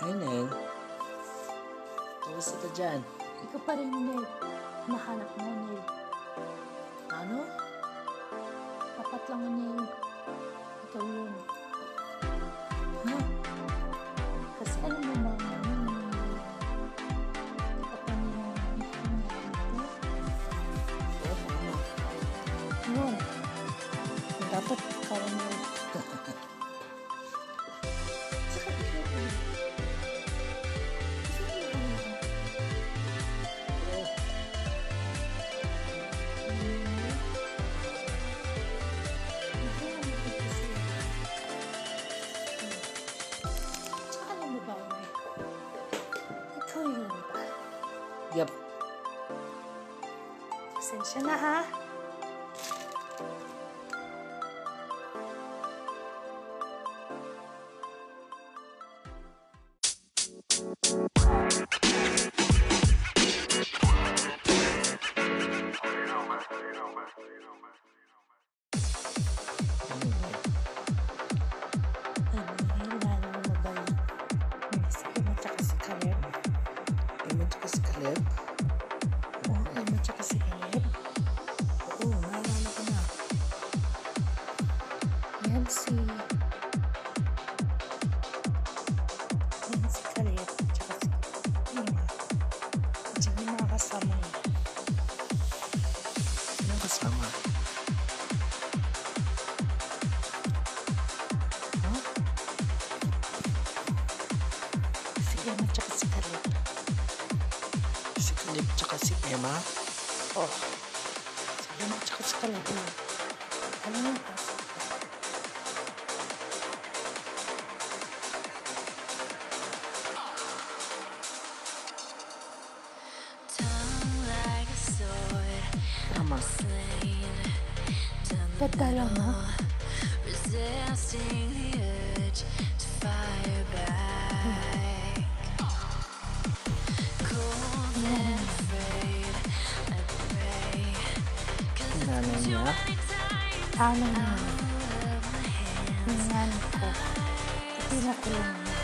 Hi, Nel. Kamusta ka dyan? Ikaw pa rin, Nel. Nahanap mo, Nel. Ano? Dapat lang, Nel. Ikaw yun. Ha? Kasi alam mo ba, 我先哈。kasih Emma. Oh, saya mau cakap sekali dulu. Karena kasamahan ko. Pipila ko lang niya.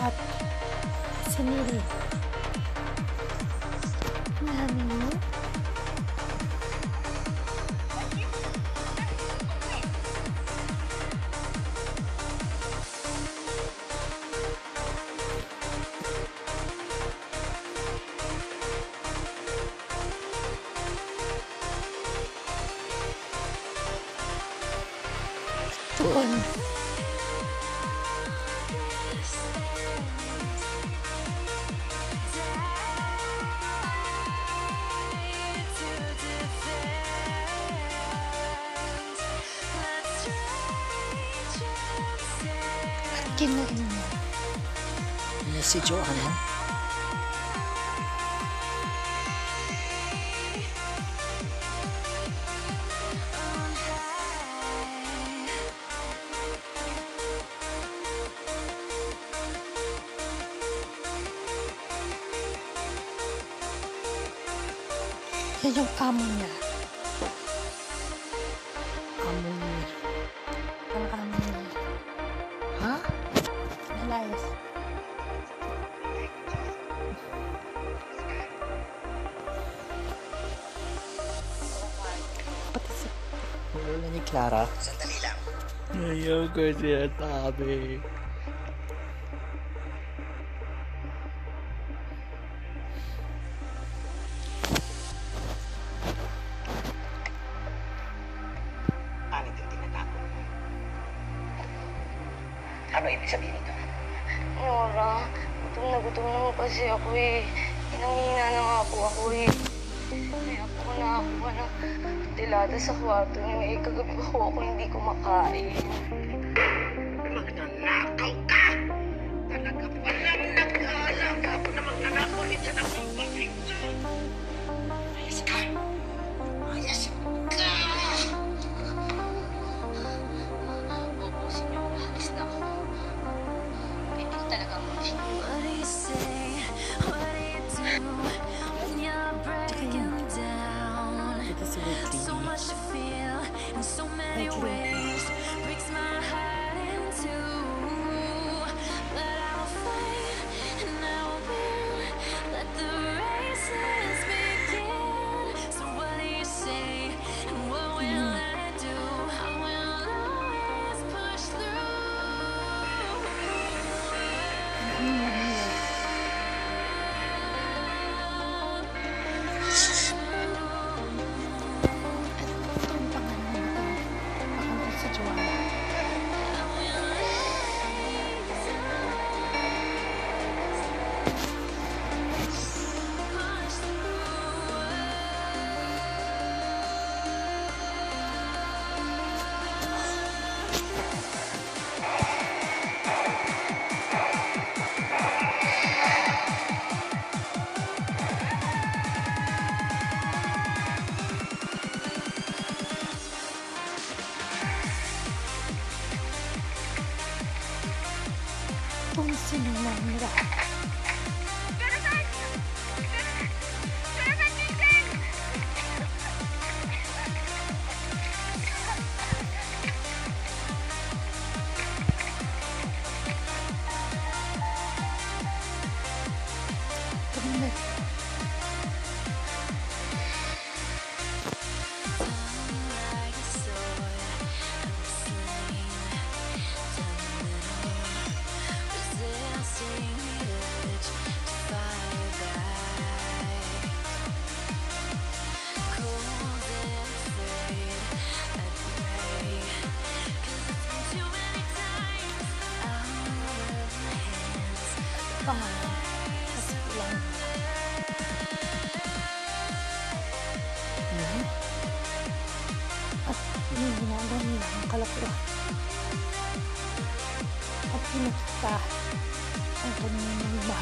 At sinili 见啦，你睡觉还能？Clara. Sandali lang. Ayoko siya, tabi. Ano ibig sabihin nito? Nora, gutom na gutom naman kasi ako eh. Inangina na nga po ako eh. Kaya po ko nakakuha ng dilata sa kwarto niyo. Eh, kagabi ko ako hindi kumakain. Thank you.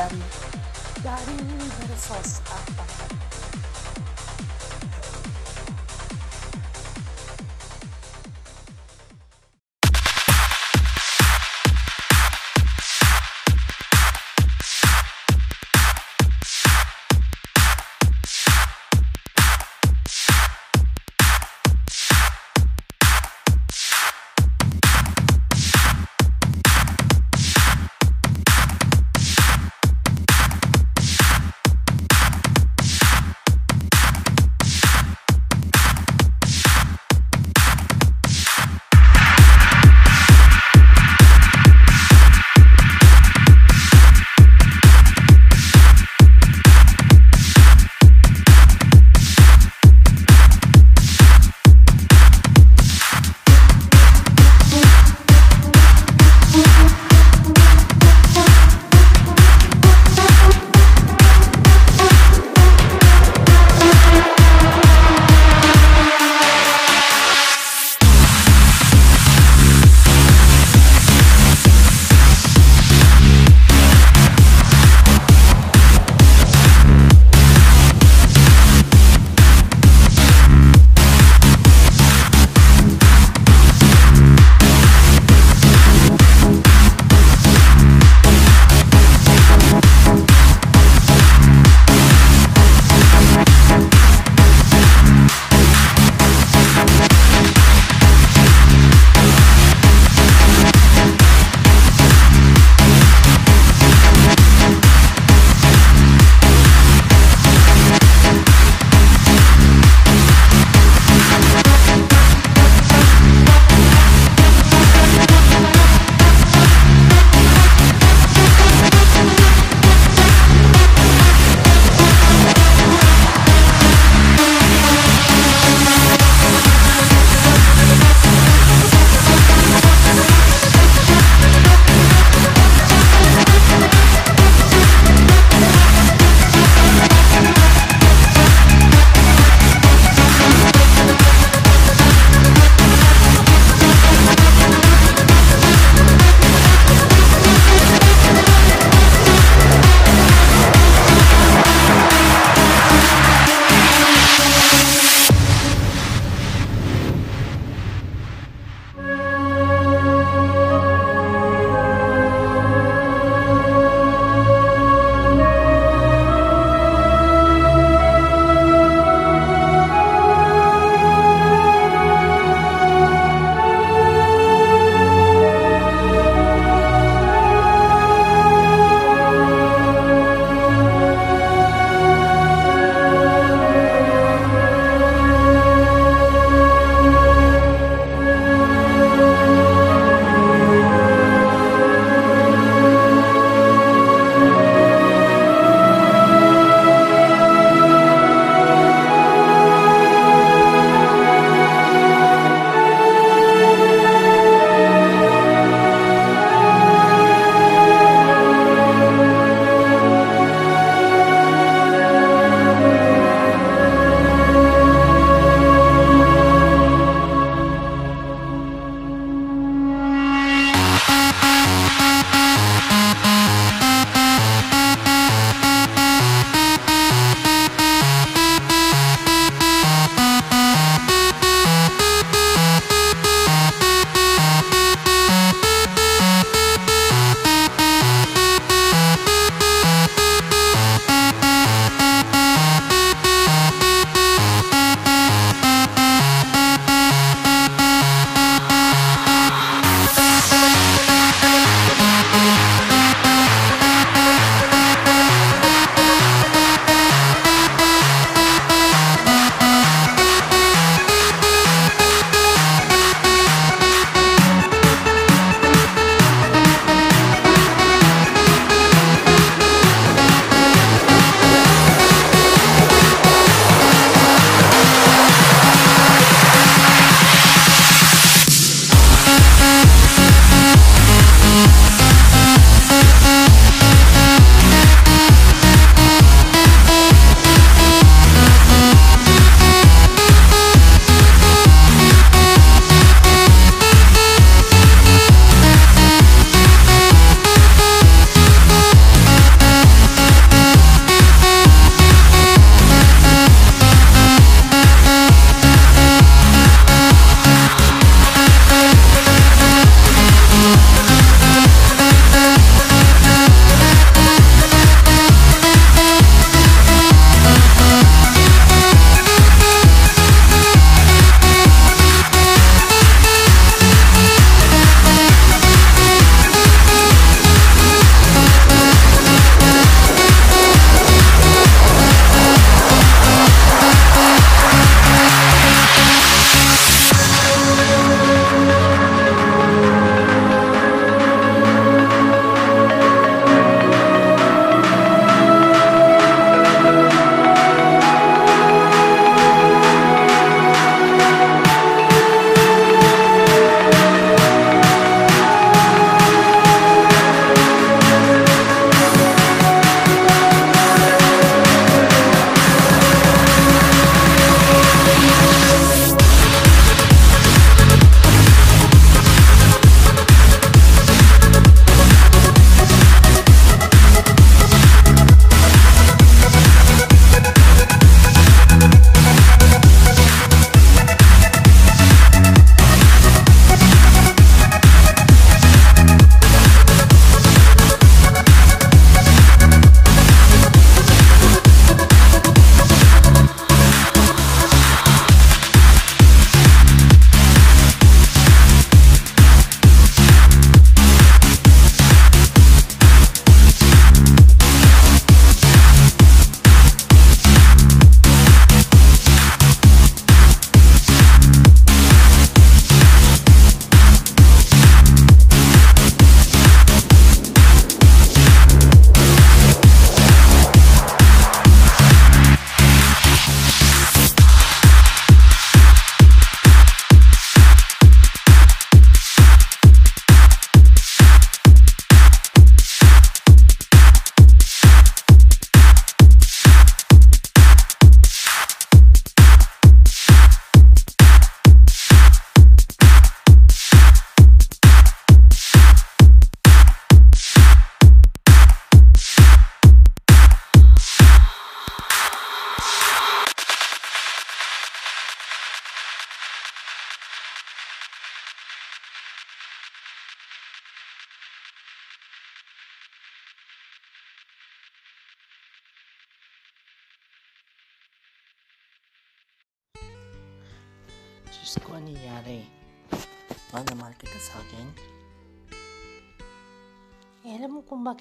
dami. Galing ng sauce.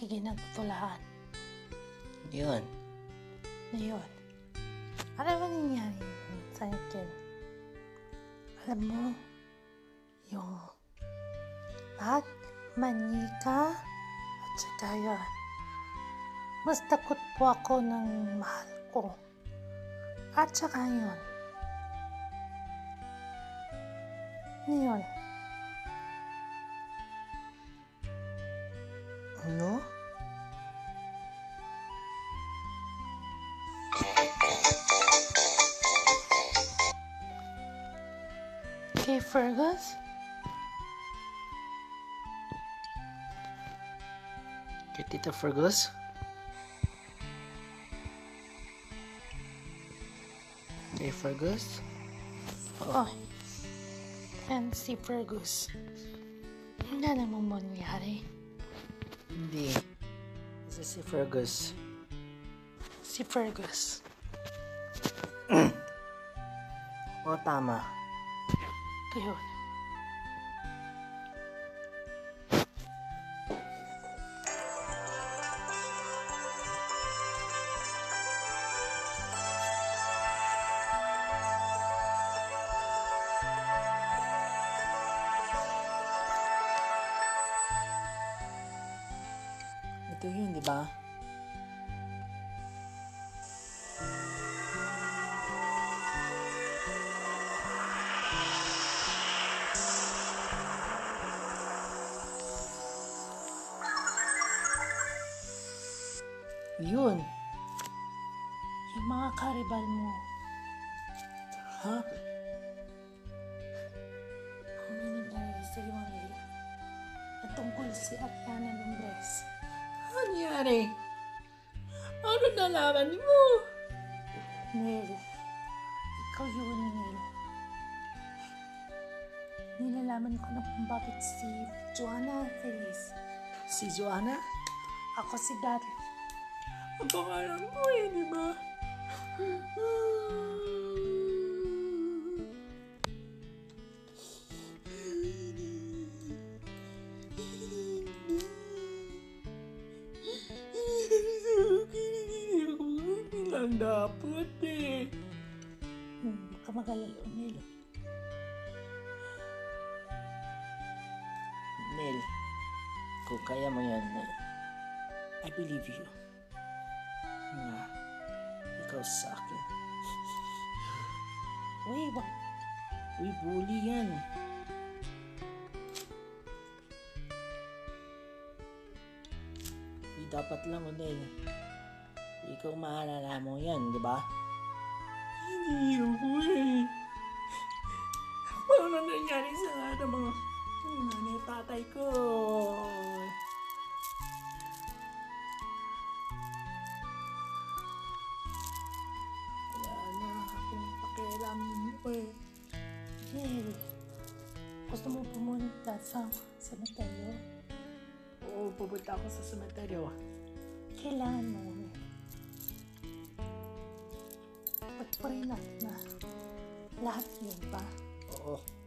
Ginagtulahan Yun. yun. Alam mo nangyari sa akin? Alam mo, yung lahat, manika, at saka yun. Mas takot po ako ng mahal ko. At saka yun. Ano yun? Ano? Fergus? Kay Tita Fergus? Kay Fergus? Oh. And si Fergus. Wala namang mangyari. Hindi. Kasi si Fergus. Si Fergus. O, tama. Yun. Ito yun, di ba? Nalaman mo? Nel. Ikaw yun, Nel. Nilalaman ko na kung bakit si Joanna Feliz. Si Joanna? Ako si Daryl. Ang pangalan mo eh, di ba? Kung kaya mo yan, Nel, I believe you. Na, ikaw sa akin. Uy, wag. Uy, bully yan. Di dapat lang, Nel. Ikaw maalala mo yan, di ba? Hindi ako eh. Paano nangyari sa lahat ng mga nanay at tatay ko? Eh. Nel. Gusto mo pumunta sa cemetery? Oo, pupunta ako sa semeteryo. Kailangan mo. Pagparin natin na lahat yun ba? Oo.